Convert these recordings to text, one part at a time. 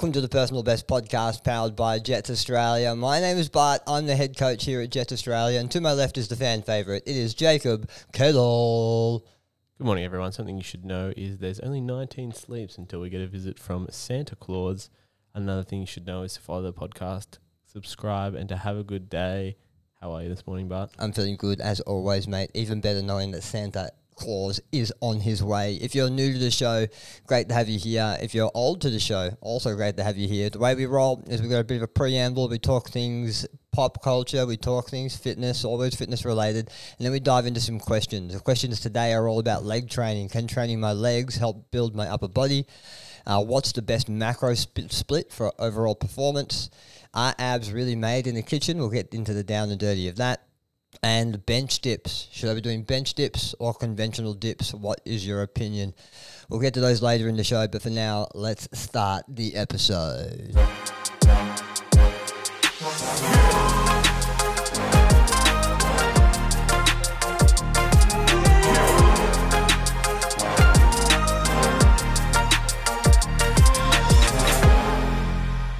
Welcome to the Personal Best podcast powered by Jetts Australia. My name is Bart. I'm the head coach here at Jetts Australia, and to my left is the fan favourite. It is Jacob Kedal. Good morning, everyone. Something you should know is there's only 19 sleeps until we get a visit from Santa Claus. Another thing you should know is to follow the podcast, subscribe, and to have a good day. How are you this morning, Bart? I'm feeling good as always, mate. Even better knowing that Santa Claus is on his way. If you're new to the show, great to have you here. If you're old to the show, also great to have you here. The way we roll is we've got a bit of a preamble. We talk things pop culture, we talk things fitness, always fitness related, and then we dive into some questions. The questions today are all about leg training. Can training my legs help build my upper body? Uh, what's the best macro sp- split for overall performance? Are abs really made in the kitchen? We'll get into the down and dirty of that and bench dips. Should I be doing bench dips or conventional dips? What is your opinion? We'll get to those later in the show, but for now, let's start the episode.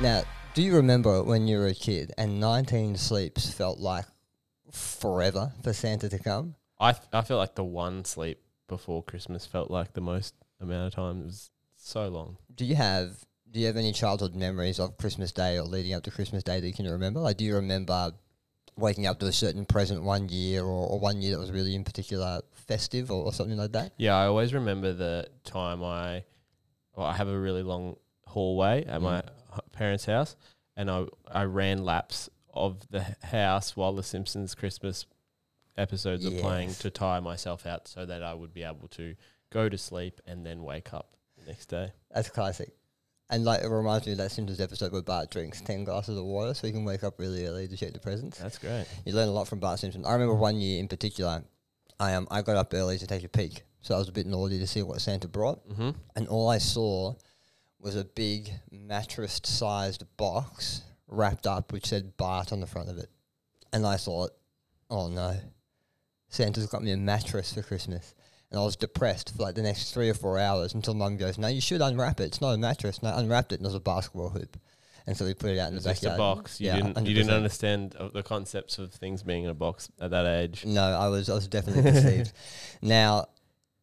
Now, do you remember when you were a kid and 19 sleeps felt like forever for Santa to come? I I feel like the one sleep before Christmas felt like the most amount of time. It was so long. Do you have do you have any childhood memories of Christmas Day or leading up to Christmas Day that you can remember? Like, do you remember waking up to a certain present one year, or, or one year that was really in particular festive, or, or something like that? Yeah, I always remember the time I, well, I have a really long hallway at my Mm. h- parents' house, and I I ran laps of the house while the Simpsons Christmas episodes are playing to tire myself out, so that I would be able to go to sleep and then wake up the next day. That's classic. And like it reminds me of that Simpsons episode where Bart drinks ten glasses of water so he can wake up really early to check the presents. That's great. You learn a lot from Bart Simpson. I remember one year in particular, I um I got up early to take a peek, so I was a bit naughty to see what Santa brought. Mm-hmm. and all I saw was a big mattress-sized box wrapped up, which said Bart on the front of it. And I thought, oh no, Santa's got me a mattress for Christmas. And I was depressed for like the next three or four hours until Mum goes, "No, you should unwrap it. It's not a mattress." And I unwrapped it, and it was a basketball hoop. And so we put it out in It was the just a backyard. box. You Yeah, didn't you didn't understand the concepts of things being in a box at that age. No, I was I was definitely deceived. Now,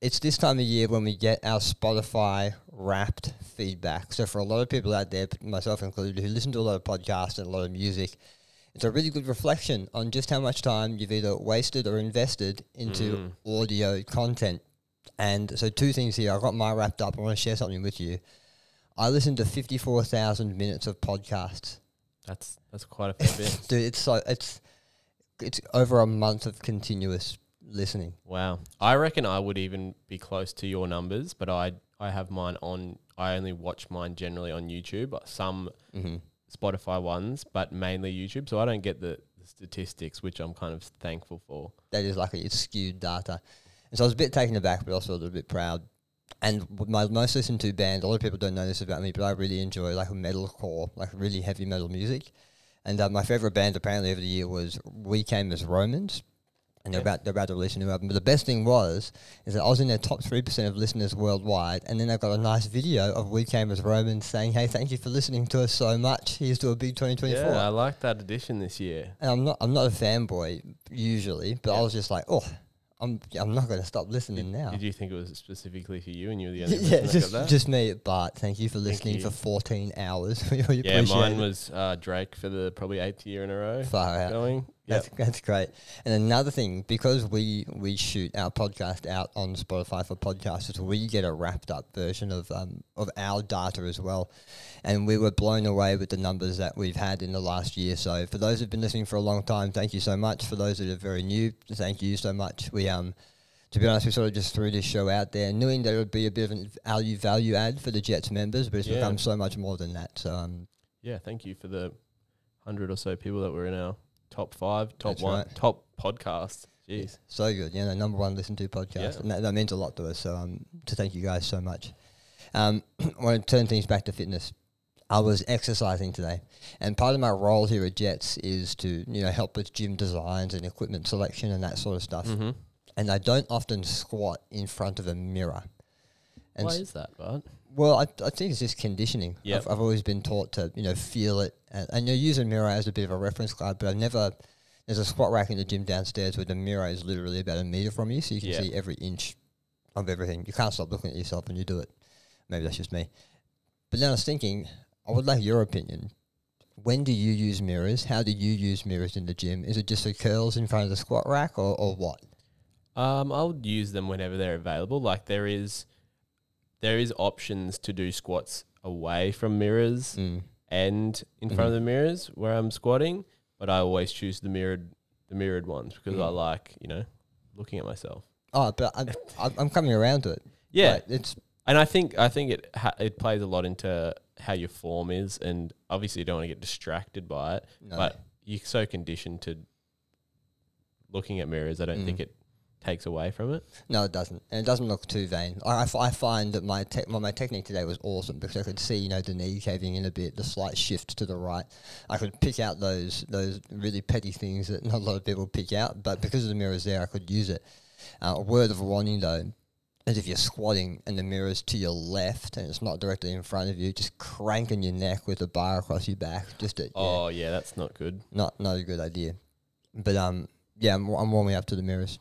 it's this time of year when we get our Spotify wrapped feedback. So for a lot of people out there, myself included, who listen to a lot of podcasts and a lot of music, it's a really good reflection on just how much time you've either wasted or invested into hmm. audio content. And so two things here. I got my wrapped up. I want to share something with you. I listened to fifty four thousand minutes of podcasts. That's that's quite a fair bit. Dude, it's so it's it's over a month of continuous listening. Wow. I reckon I would even be close to your numbers, but I I have mine on I only watch mine generally on YouTube, uh, some Mm-hmm. Spotify ones, but mainly YouTube, so I don't get the, the statistics which I'm kind of thankful for. that is like it's skewed data. And so I was a bit taken aback, but also a little bit proud. And my most listened to band, a lot of people don't know this about me, but I really enjoy like metalcore, like really heavy metal music. And uh, my favorite band apparently over the year was We Came as Romans. And they're about they're about to release a new album. But the best thing was is that I was in their top three percent of listeners worldwide, and then I got a nice video of We Came as Romans saying, "Hey, thank you for listening to us so much. Here's to a big 2024." Yeah, I like that edition this year. And I'm not I'm not a fanboy usually, but I was just like, oh, I'm I'm not going to stop listening now. Did you think it was specifically for you and you were the only yeah, person that just got that? just me, Bart. Thank you for listening you. for 14 hours. yeah, mine it. was uh, Drake for the probably eighth year in a row far out. going. Yeah, That's that's great. And another thing, because we we shoot our podcast out on Spotify for podcasters, we get a wrapped up version of um of our data as well. And we were blown away with the numbers that we've had in the last year. So for those who've been listening for a long time, thank you so much. For those that are very new, thank you so much. We um to be honest, we sort of just threw this show out there, knowing that it would be a bit of a value value add for the Jetts members, but it's Yeah. become so much more than that. So um yeah. Thank you for the hundred or so people that were in our top five, top That's one, right. top podcast. Jeez. So good, yeah, the number one listened to podcast, Yeah. and that, that means a lot to us. So, um, to thank you guys so much. Um, I want to turn things back to fitness. I was exercising today, and part of my role here at Jetts is to you know help with gym designs and equipment selection and that sort of stuff. Mm-hmm. And I don't often squat in front of a mirror. And Why is that, Bart? Well, I, I think it's just conditioning. Yep. I've, I've always been taught to, you know, feel it. And, and you use a mirror as a bit of a reference card, but I've never. There's a squat rack in the gym downstairs where the mirror is literally about a meter from you, so you can Yeah. see every inch of everything. You can't stop looking at yourself when you do it. Maybe that's just me. But then I was thinking, I would like your opinion. When do you use mirrors? How do you use mirrors in the gym? Is it just for curls in front of the squat rack, or, or what? Um, I would use them whenever they're available. Like there is, there is options to do squats away from mirrors Mm. and in front of the mirrors where I'm squatting, but I always choose the mirrored, the mirrored ones because I Mm. like you know looking at myself. Oh, but I'm, I'm I'm coming around to it. Yeah, Like, it's and I think I think it ha- it plays a lot into how your form is, and obviously you don't want to get distracted by it. no. But you're so conditioned to looking at mirrors, I don't think Mm. it takes away from it. No, it doesn't, and it doesn't look too vain. I, I f- I find that my tech, well, my technique today was awesome because I could see, you know, the knee caving in a bit, the slight shift to the right. I could pick out those those really petty things that not a lot of people pick out, but because of the mirrors there, I could use it. Uh, a word of warning though. Is if you're squatting and the mirror's to your left and it's not directly in front of you, just cranking your neck with a bar across your back. Just to, yeah, Oh yeah, that's not good. not not a good idea. But um, yeah, I'm, I'm warming up to the mirrors.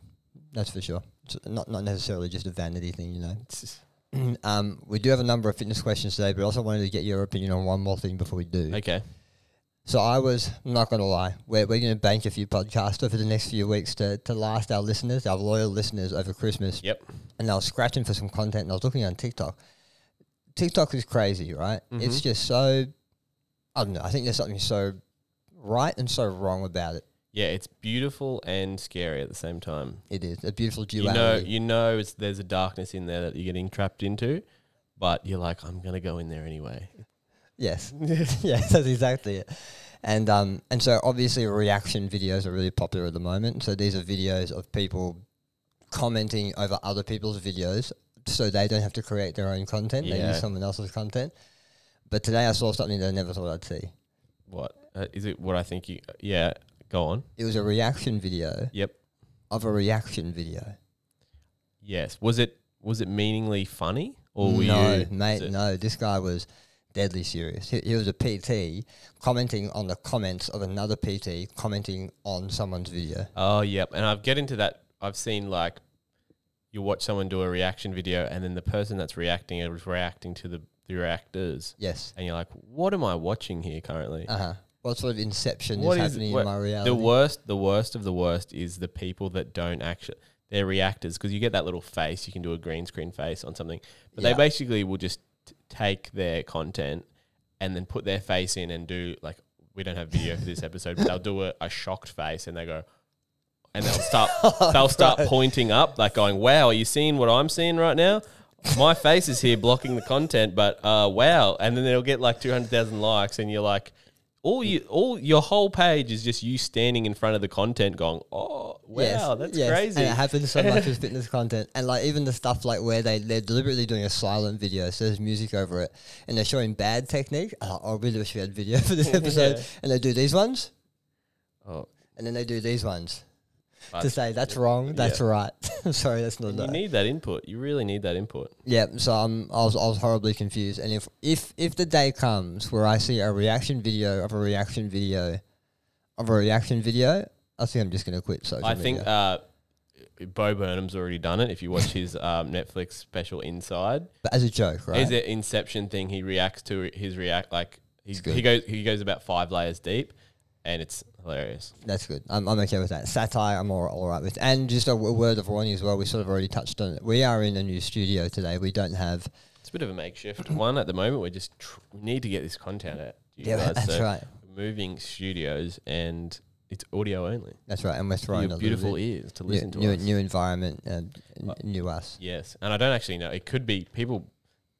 That's for sure. It's not not necessarily just a vanity thing, you know. It's um, we do have a number of fitness questions today, but I also wanted to get your opinion on one more thing before we do. okay. So I was I'm not going to lie, we're we're going to bank a few podcasts over the next few weeks to to last our listeners, our loyal listeners over Christmas. Yep. And I was scratching for some content, and I was looking on TikTok. TikTok is crazy, right? It's Mhm. just so I don't know. I think there's something so right and so wrong about it. Yeah, it's beautiful and scary at the same time. It is a beautiful You duality. know, you know, it's there's a darkness in there that you're getting trapped into, but you're like, I'm gonna go in there anyway. Yes. yes, that's exactly it. And um and so obviously reaction videos are really popular at the moment. So these are videos of people commenting over other people's videos so they don't have to create their own content. They Yeah. use someone else's content. But today I saw something that I never thought I'd see. What uh, is it? What I think you? Yeah, go on. It was a reaction video Yep. of a reaction video. Yes. Was it? Was it meaningly funny or were no, you? mate, was it- no. This guy was deadly serious. He, he was a PT commenting on the comments of another PT commenting on someone's video. Oh, yep. And I've get into that. I've seen like you watch someone do a reaction video, and then the person that's reacting is reacting to the the reactors, Yes. and you're like, what am I watching here currently? Uh huh. What sort of inception What is is- happening what- in my reality? The worst, the worst of the worst is the people that don't actually. They're reactors because you get that little face. You can do a green screen face on something, but Yeah. they basically will just t- take their content and then put their face in and do like we don't have video for this episode, but they'll do a, a shocked face and they go, and they'll start they'll start pointing up like going, "Wow, are you seeing what I'm seeing right now?" My face is here blocking the content, but uh, wow! And then they'll get like two hundred thousand likes, and you're like, all you, all your whole page is just you standing in front of the content, going, "Oh, wow, Yes, that's yes. crazy." And it happens so much with fitness content. And like even the stuff like where they, they're deliberately doing a silent video, so there's music over it, and they're showing bad technique. Oh, I really wish we had video for this episode. Yeah. And they do these ones, oh, and then they do these ones to say that's wrong, that's right. I'm sorry, that's not you that. need that input. You really need that input. Yeah, so I'm, I was I was horribly confused. And if if if the day comes where I see a reaction video of a reaction video of a reaction video, I think I'm just gonna quit social I media. think uh, Bo Burnham's already done it. If you watch his um, Netflix special Inside, but as a joke, right? Is it Inception thing? He reacts to his react like he's, he goes he goes about five layers deep, and it's hilarious. That's good. I'm, I'm okay with that. Satire, I'm all, all right with. And just a w- word of warning as well. We sort of already touched on it. We are in a new studio today. We don't have. It's a bit of a makeshift one at the moment. We're just tr- we need to get this content out. You Yeah, guys. that's so right. Moving studios, and it's audio only. That's right. And we're throwing a your beautiful ears to new, listen to new, us. new environment and Uh, new us. Yes, and I don't actually know. It could be people.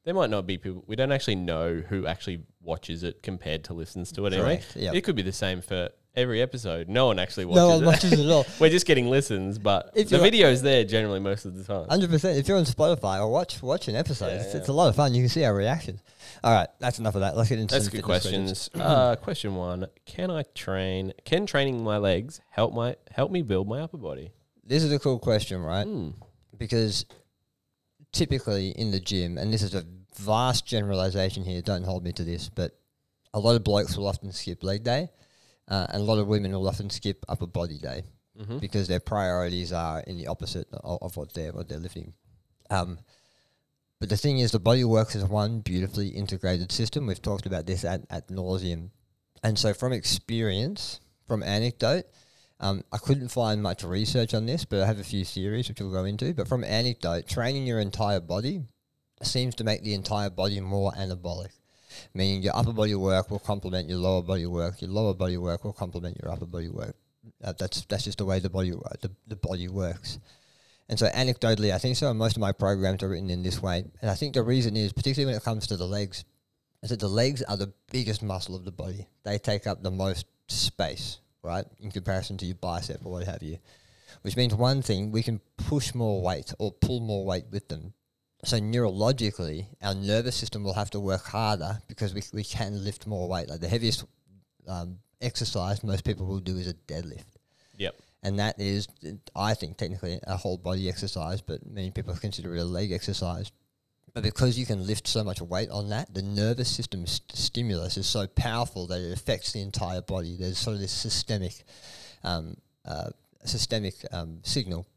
There might not be people. We don't actually know who actually watches it compared to listens to it. Anyway, yep. it could be the same for every episode. No one actually watches No one it. watches it at all. We're just getting listens, but If the you're- video's there generally most of the time. Hundred percent. If you're on Spotify or watch watch an episode, it's, it's a lot of fun. You can see our reactions. All right, that's enough of that. Let's get into That's some good fitness questions. uh, question one: Can I train? Can training my legs help my help me build my upper body? This is a cool question, right? Hmm. Because typically in the gym, and this is a vast generalization here. Don't hold me to this, but a lot of blokes will often skip leg day, uh, and a lot of women will often skip upper body day Mm-hmm. because their priorities are in the opposite of, of what they're what they're lifting. Um, but the thing is, the body works as one beautifully integrated system. We've talked about this at at nauseum, and so from experience, from anecdote, um, I couldn't find much research on this, but I have a few theories which we'll go into. But from anecdote, training your entire body seems to make the entire body more anabolic, meaning your upper body work will complement your lower body work. Your lower body work will complement your upper body work. Uh, that's that's just the way the body the, the body works. And so anecdotally, I think so. Most of my programs are written in this way, and I think the reason is particularly when it comes to the legs, is that the legs are the biggest muscle of the body. They take up the most space, right, in comparison to your bicep or what have you. Which means one thing, we can push more weight or pull more weight with them. So neurologically, our nervous system will have to work harder because we, we can lift more weight. Like the heaviest um, exercise most people will do is a deadlift. Yep. And that is, I think, technically a whole body exercise, but many people consider it a leg exercise. But because you can lift so much weight on that, the nervous system st- stimulus is so powerful that it affects the entire body. There's sort of this systemic, um, uh, systemic um, signal.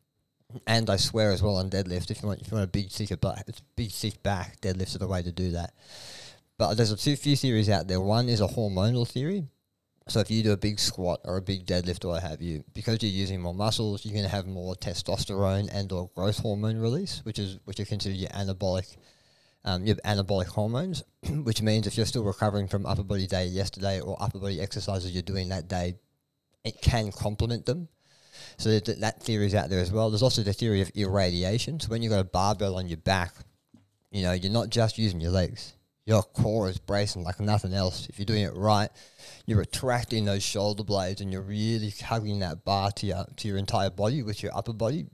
And I swear as well on deadlift, if you want, if you want a big thick back, big thick back, deadlifts are the way to do that. But there's a few, few theories out there. One is a hormonal theory. So if you do a big squat or a big deadlift or what have you, because you're using more muscles, you're going to have more testosterone and or growth hormone release, which is which are considered your anabolic, um, your anabolic hormones. which means if you're still recovering from upper body day yesterday or upper body exercises you're doing that day, it can complement them. So that, that theory is out there as well. There's also the theory of irradiation. So when you've got a barbell on your back, you know you're not just using your legs. Your core is bracing like nothing else. If you're doing it right, you're attracting those shoulder blades and you're really hugging that bar to your to your entire body with your upper body.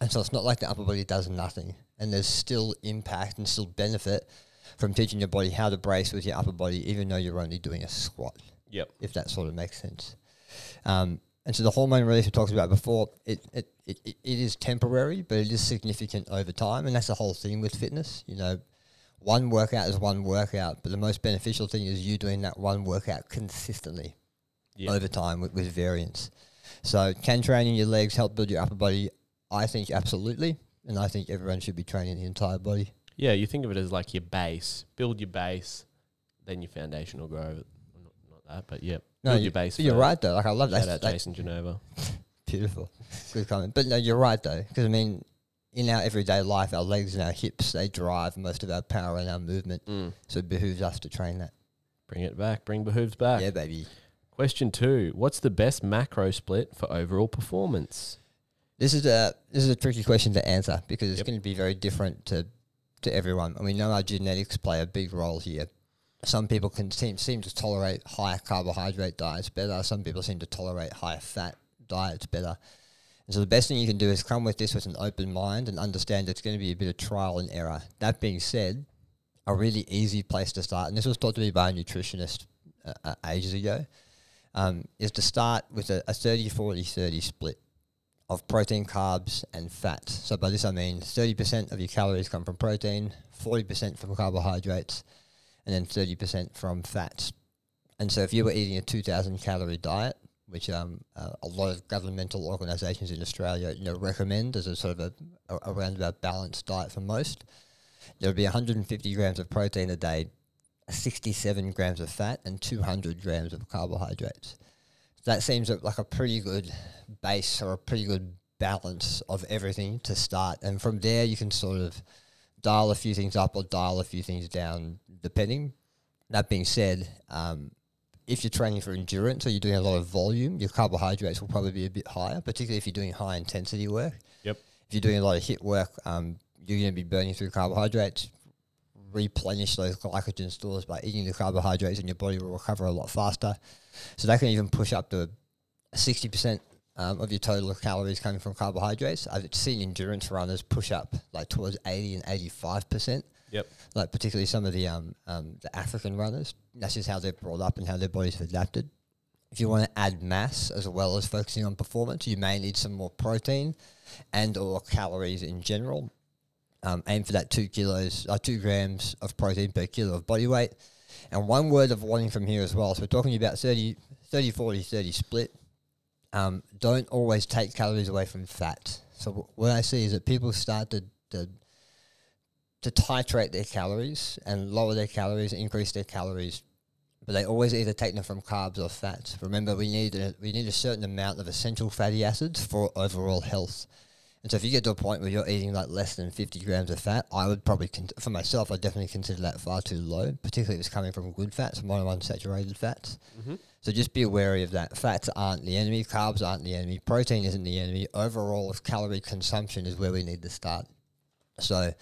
And so it's not like the upper body does nothing. And there's still impact and still benefit from teaching your body how to brace with your upper body, even though you're only doing a squat, Yep. if that sort of makes sense. Um, and so the hormone release we talked about before, it, it, it, it is temporary, but it is significant over time. And that's the whole thing with fitness. You know, one workout is one workout, but the most beneficial thing is you doing that one workout consistently over time with, with variance. So, can training your legs help build your upper body? I think absolutely, and I think everyone should be training the entire body. Yeah, you think of it as like your base. Build your base, then your foundation will grow. Not, not that, but yeah. No, build you- your base. You're right though. Like I love that. Shout out That's Jason Genova. beautiful, good comment. But no, you're right though, because I mean, in our everyday life, our legs and our hips they drive most of our power and our movement. Mm. So it behooves us to train that. Bring it back. Bring behooves back. Yeah, baby. Question two: What's the best macro split for overall performance? This is a this is a tricky question to answer because it's Yep. going to be very different to to everyone, and we know our genetics play a big role here. Some people can seem seem to tolerate higher carbohydrate diets better. Some people seem to tolerate higher fat diets better. And so the best thing you can do is come with this with an open mind and understand it's going to be a bit of trial and error. That being said, a really easy place to start, and this was taught to me by a nutritionist uh, uh, ages ago, um, is to start with a, a 30 40 30 split of protein, carbs, and fat. So by this I mean 30% of your calories come from protein, 40% from carbohydrates, and then 30% from fats. And so if you were eating a 2,000 calorie diet, which um, uh, a lot of governmental organisations in Australia you know recommend as a sort of a, a around about balanced diet for most, there would be 150 grams of protein a day, 67 grams of fat, and 200 grams of carbohydrates. That seems like a pretty good base or a pretty good balance of everything to start. And from there, you can sort of dial a few things up or dial a few things down, depending. That being said, um, if you're training for endurance or you're doing a lot of volume, your carbohydrates will probably be a bit higher, particularly if you're doing high intensity work. Yep. If you're doing a lot of HIIT work, um, you're going to be burning through carbohydrates. Replenish those glycogen stores by eating the carbohydrates, and your body will recover a lot faster. So that can even push up to 60% um, of your total calories coming from carbohydrates. I've seen endurance runners push up like towards 80 and 85%. Yep. Like particularly some of the um, um, the African runners. That's just how they're brought up and how their bodies have adapted. If you want to add mass as well as focusing on performance, you may need some more protein and or calories in general. Um, aim for that two kilos, uh, two grams of protein per kilo of body weight. And one word of warning from here as well. So we're talking about 30, 30 40, 30 split. Um, don't always take calories away from fat. So what I see is that people start to, to to titrate their calories and lower their calories, increase their calories, but they always either take them from carbs or fats. Remember, we need a, we need a certain amount of essential fatty acids for overall health. And so, if you get to a point where you're eating like less than 50 grams of fat, I would probably, con- for myself, I definitely consider that far too low, particularly if it's coming from good fats, monounsaturated fats. Mm-hmm. So just be wary of that. Fats aren't the enemy, carbs aren't the enemy, protein isn't the enemy. Overall, calorie consumption is where we need to start. So,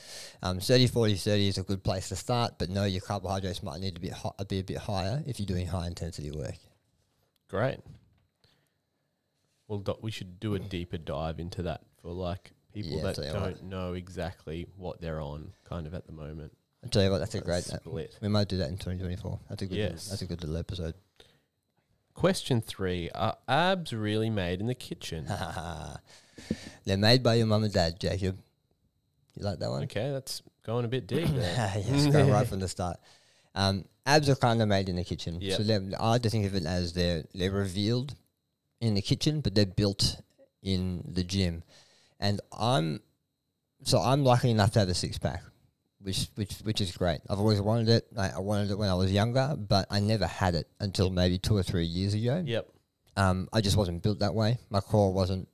um, 30, 40, 30 is a good place to start, but no, your carbohydrates might need to be, hi- be a bit higher if you're doing high intensity work. Great. Well, we should do a deeper dive into that for like people Yeah, that tell you don't what. know exactly what they're on, kind of at the moment. I'll tell you what, that's a great. split. we might do that in 2024. That's a good. Yes. That's a good little episode. Question three: Are abs really made in the kitchen? They're made by your mum and dad, Jacob. You like that one? okay, that's going a bit deep there. yes, go right from the start. Um, abs are kind of made in the kitchen. Yep. So they're, I like to think of it as they're they're revealed in the kitchen, but they're built in the gym. And I'm so I'm lucky enough to have a six pack, which which which is great. I've always wanted it. I, I wanted it when I was younger, but I never had it until maybe two or three years ago. Yep. Um, I just wasn't built that way. My core wasn't.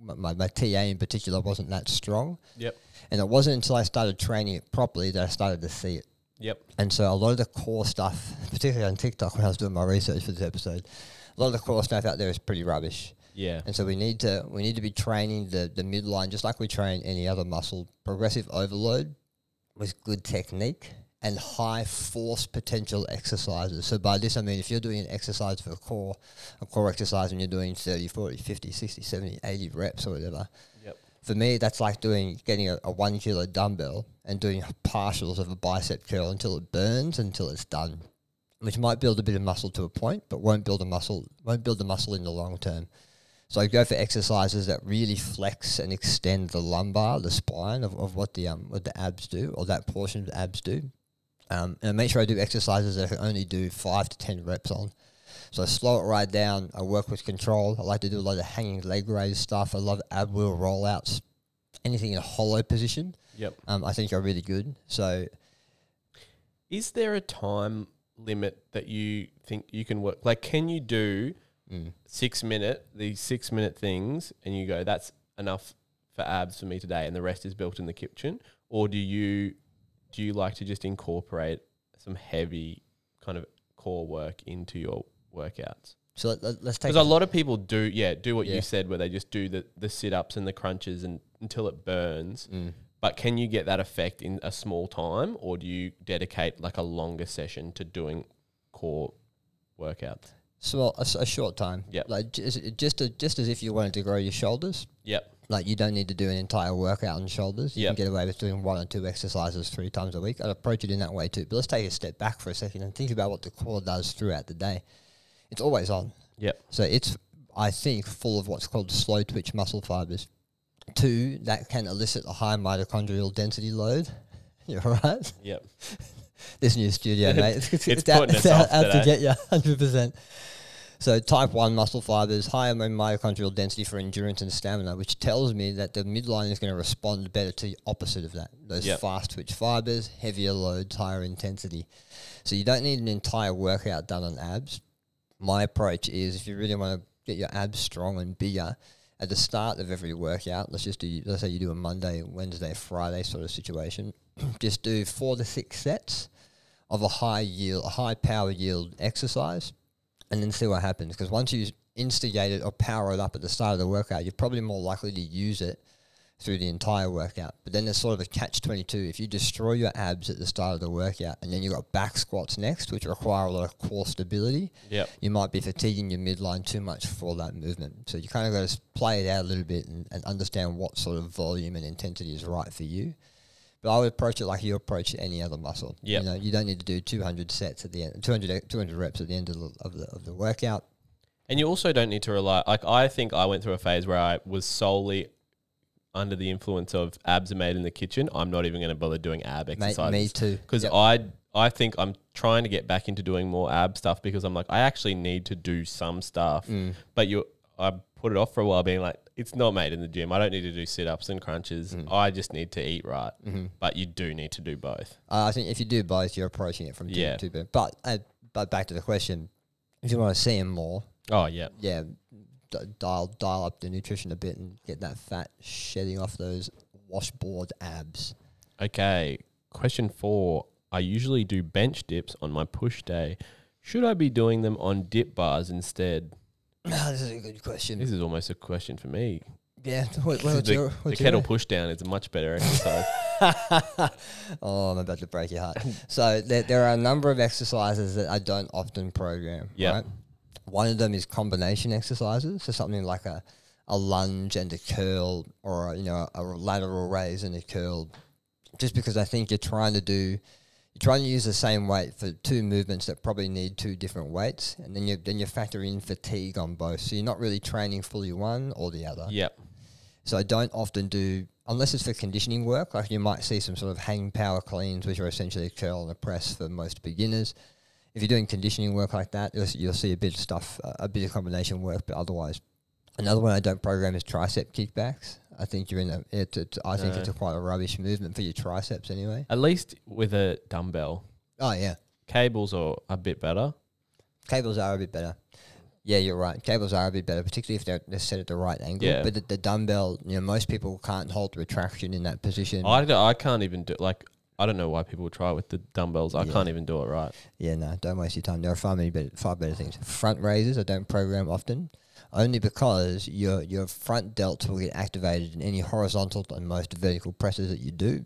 My, my, my TA in particular wasn't that strong. Yep. And it wasn't until I started training it properly that I started to see it. Yep. And so a lot of the core stuff, particularly on TikTok when I was doing my research for this episode, a lot of the core stuff out there is pretty rubbish. Yeah. And so we need to we need to be training the the midline just like we train any other muscle, progressive overload with good technique and high force potential exercises. So by this I mean if you're doing an exercise for a core, a core exercise and you're doing 30, 40, 50, 60, 70, 80 reps or whatever, Yep. for me, that's like doing getting a, a one kilo dumbbell and doing partials of a bicep curl until it burns until it's done, which might build a bit of muscle to a point, but won't build a muscle won't build the muscle in the long term. So I go for exercises that really flex and extend the lumbar, the spine of, of what the um what the abs do or that portion of the abs do. Um, and I make sure I do exercises that I can only do five to ten reps on. So I slow it right down. I work with control. I like to do a lot of hanging leg raise stuff. I love ab wheel rollouts. Anything in a hollow position, Yep. um, I think are really good. So Is there a time limit that you think you can work? Like, can you do mm, six minute these six minute things, and you go, "That's enough for abs for me today," and the rest is built in the kitchen, or do you do you like to just incorporate some heavy kind of core work into your workouts? so let, let, us take Because a lot of people do, yeah, do what Yeah. you said, where they just do the the sit ups and the crunches and until it burns. Mm. But can you get that effect in a small time, or do you dedicate like a longer session to doing core workouts? So a short time. Yep. Like just just, a, just as if you wanted to grow your shoulders. Yep. Like you don't need to do an entire workout on shoulders. You Yep. can get away with doing one or two exercises three times a week. I'd approach it in that way too. But let's take a step back for a second and think about what the core does throughout the day. It's always on. Yep. So it's, I think, full of what's called slow twitch muscle fibers. Two, that can elicit a high mitochondrial density load. You're right. Yep. This new studio, mate. It's out- putting us out- off out to get you, hundred percent. So type one muscle fibers, higher mitochondrial density for endurance and stamina, which tells me that the midline is going to respond better to the opposite of that. Those Yep. fast twitch fibers, heavier loads, higher intensity. So you don't need an entire workout done on abs. My approach is if you really want to get your abs strong and bigger, at the start of every workout, let's just do let's say you do a Monday, Wednesday, Friday sort of situation. just do four to six sets of a high yield, a high power yield exercise, and then see what happens. Because once you instigate it or power it up at the start of the workout, you're probably more likely to use it through the entire workout. But then there's sort of a catch 22. If you destroy your abs at the start of the workout and then you've got back squats next, which require a lot of core stability, Yep. you might be fatiguing your midline too much for that movement. So you kind of got to play it out a little bit and, and understand what sort of volume and intensity is right for you. But I would approach it like you approach any other muscle. Yep. You know, you don't need to do 200 sets at the end, 200, 200 reps at the end of the, of the, of the workout. And you also don't need to rely. Like I think I went through a phase where I was solely under the influence of abs are made in the kitchen, I'm not even going to bother doing ab exercises. me too. because Yep. I I think I'm trying to get back into doing more ab stuff because I'm like I actually need to do some stuff, Mm. but you I put it off for a while, being like it's not made in the gym. I don't need to do sit ups and crunches. Mm. I just need to eat right. Mhm. But you do need to do both. Uh, I think if you do both, you're approaching it from two Yeah. to. But uh, but back to the question, if you want to see him more, Oh yeah, yeah, d- dial dial up the nutrition a bit and get that fat shedding off those washboard abs. okay. Question four: I usually do bench dips on my push day. Should I be doing them on dip bars instead? This is a good question. This is almost a question for me. yeah, what, what's the, your, the kettle push down is a much better exercise. oh, I'm about to break your heart. So there, there are a number of exercises that I don't often program. Yeah. Right? One of them is combination exercises. So something like a, a lunge and a curl, or a, you know a lateral raise and a curl. Just because I think you're trying to do, you're trying to use the same weight for two movements that probably need two different weights, and then you then you factor in fatigue on both. So you're not really training fully one or the other. yep. So I don't often do, unless it's for conditioning work, like you might see some sort of hang power cleans, which are essentially a curl and a press for most beginners. If you're doing conditioning work like that, you'll, you'll see a bit of stuff, uh, a bit of combination work, but otherwise. Another one I don't program is tricep kickbacks. I think you're in a, it, it, I think it's a quite a rubbish movement for your triceps anyway. At least with a dumbbell. Oh, yeah. Cables are a bit better. Cables are a bit better. Yeah, you're right. Cables are a bit better, particularly if they're, they're set at the right angle. Yeah. But the, the dumbbell, you know, most people can't hold retraction in that position. I, d- I can't even do like I don't know why people try with the dumbbells. I Yeah. can't even do it right. Yeah, no, don't waste your time. There are far many better, far better things. Front raises I don't program often, only because your your front delts will get activated in any horizontal and most vertical presses that you do.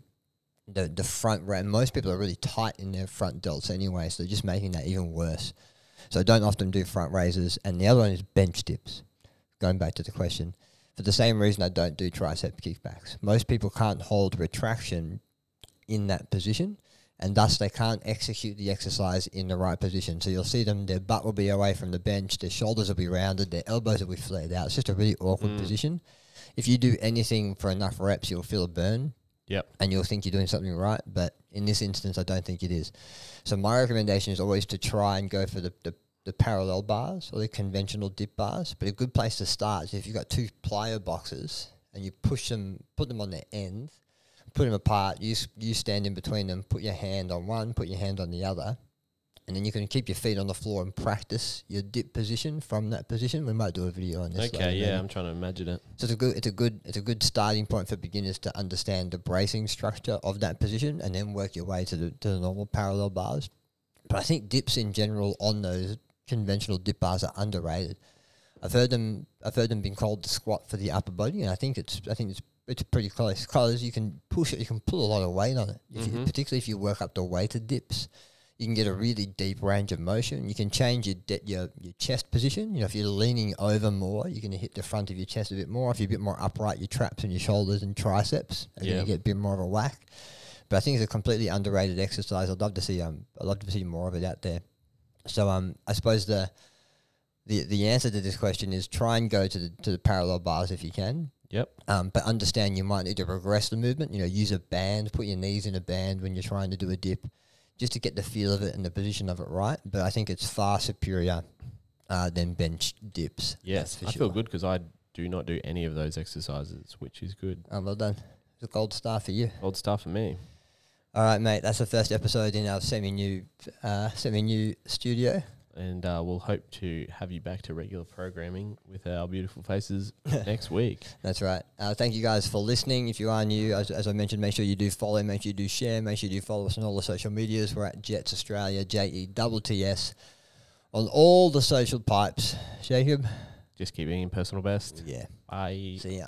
The the front ra- most people are really tight in their front delts anyway, so just making that even worse. So don't often do front raises, and the other one is bench dips. Going back to the question, for the same reason I don't do tricep kickbacks. Most people can't hold retraction in that position and thus they can't execute the exercise in the right position. So you'll see them, their butt will be away from the bench, their shoulders will be rounded, their elbows will be flared out. It's just a really awkward Mm. position. If you do anything for enough reps, you'll feel a burn. Yep. And you'll think you're doing something right, but in this instance, I don't think it is. So my recommendation is always to try and go for the, the, the parallel bars or the conventional dip bars. But a good place to start is if you've got two plyo boxes and you push them, put them on their ends, put them apart. You you stand in between them. Put your hand on one. Put your hand on the other, and then you can keep your feet on the floor and practice your dip position from that position. We might do a video on this. Okay, later, yeah, maybe. I'm trying to imagine it. So it's a good it's a good it's a good starting point for beginners to understand the bracing structure of that position, and then work your way to the to the normal parallel bars. But I think dips in general on those conventional dip bars are underrated. I've heard them I've heard them being called the squat for the upper body, and I think it's I think it's it's pretty close because you can push it, you can pull a lot of weight on it, if you, Mhm. particularly if you work up the weighted dips. You can get a really deep range of motion. You can change your de- your your chest position. You know, if you're leaning over more, you're going to hit the front of your chest a bit more. If you're a bit more upright, your traps and your shoulders and triceps are going Yeah. to get a bit more of a whack. But I think it's a completely underrated exercise. I'd love to see um I'd love to see more of it out there. So um I suppose the the the answer to this question is try and go to the to the parallel bars if you can. Yep. Um, but understand you might need to regress the movement. You know, use a band, put your knees in a band when you're trying to do a dip, just to get the feel of it and the position of it right. But I think it's far superior uh, than bench dips. Yes, I sure. feel good because I do not do any of those exercises, which is good. Um, well done. It's a gold star for you. Gold star for me. All right, mate. That's the first episode in our semi-new, uh, semi-new studio. And uh, we'll hope to have you back to regular programming with our beautiful faces next week. That's right. Uh, thank you guys for listening. If you are new, as, as I mentioned, make sure you do follow, make sure you do share, make sure you do follow us on all the social medias. We're at Jetts Australia, J E T T S, on all the social pipes. Jacob? Just keep being personal best. Yeah. Bye. See ya.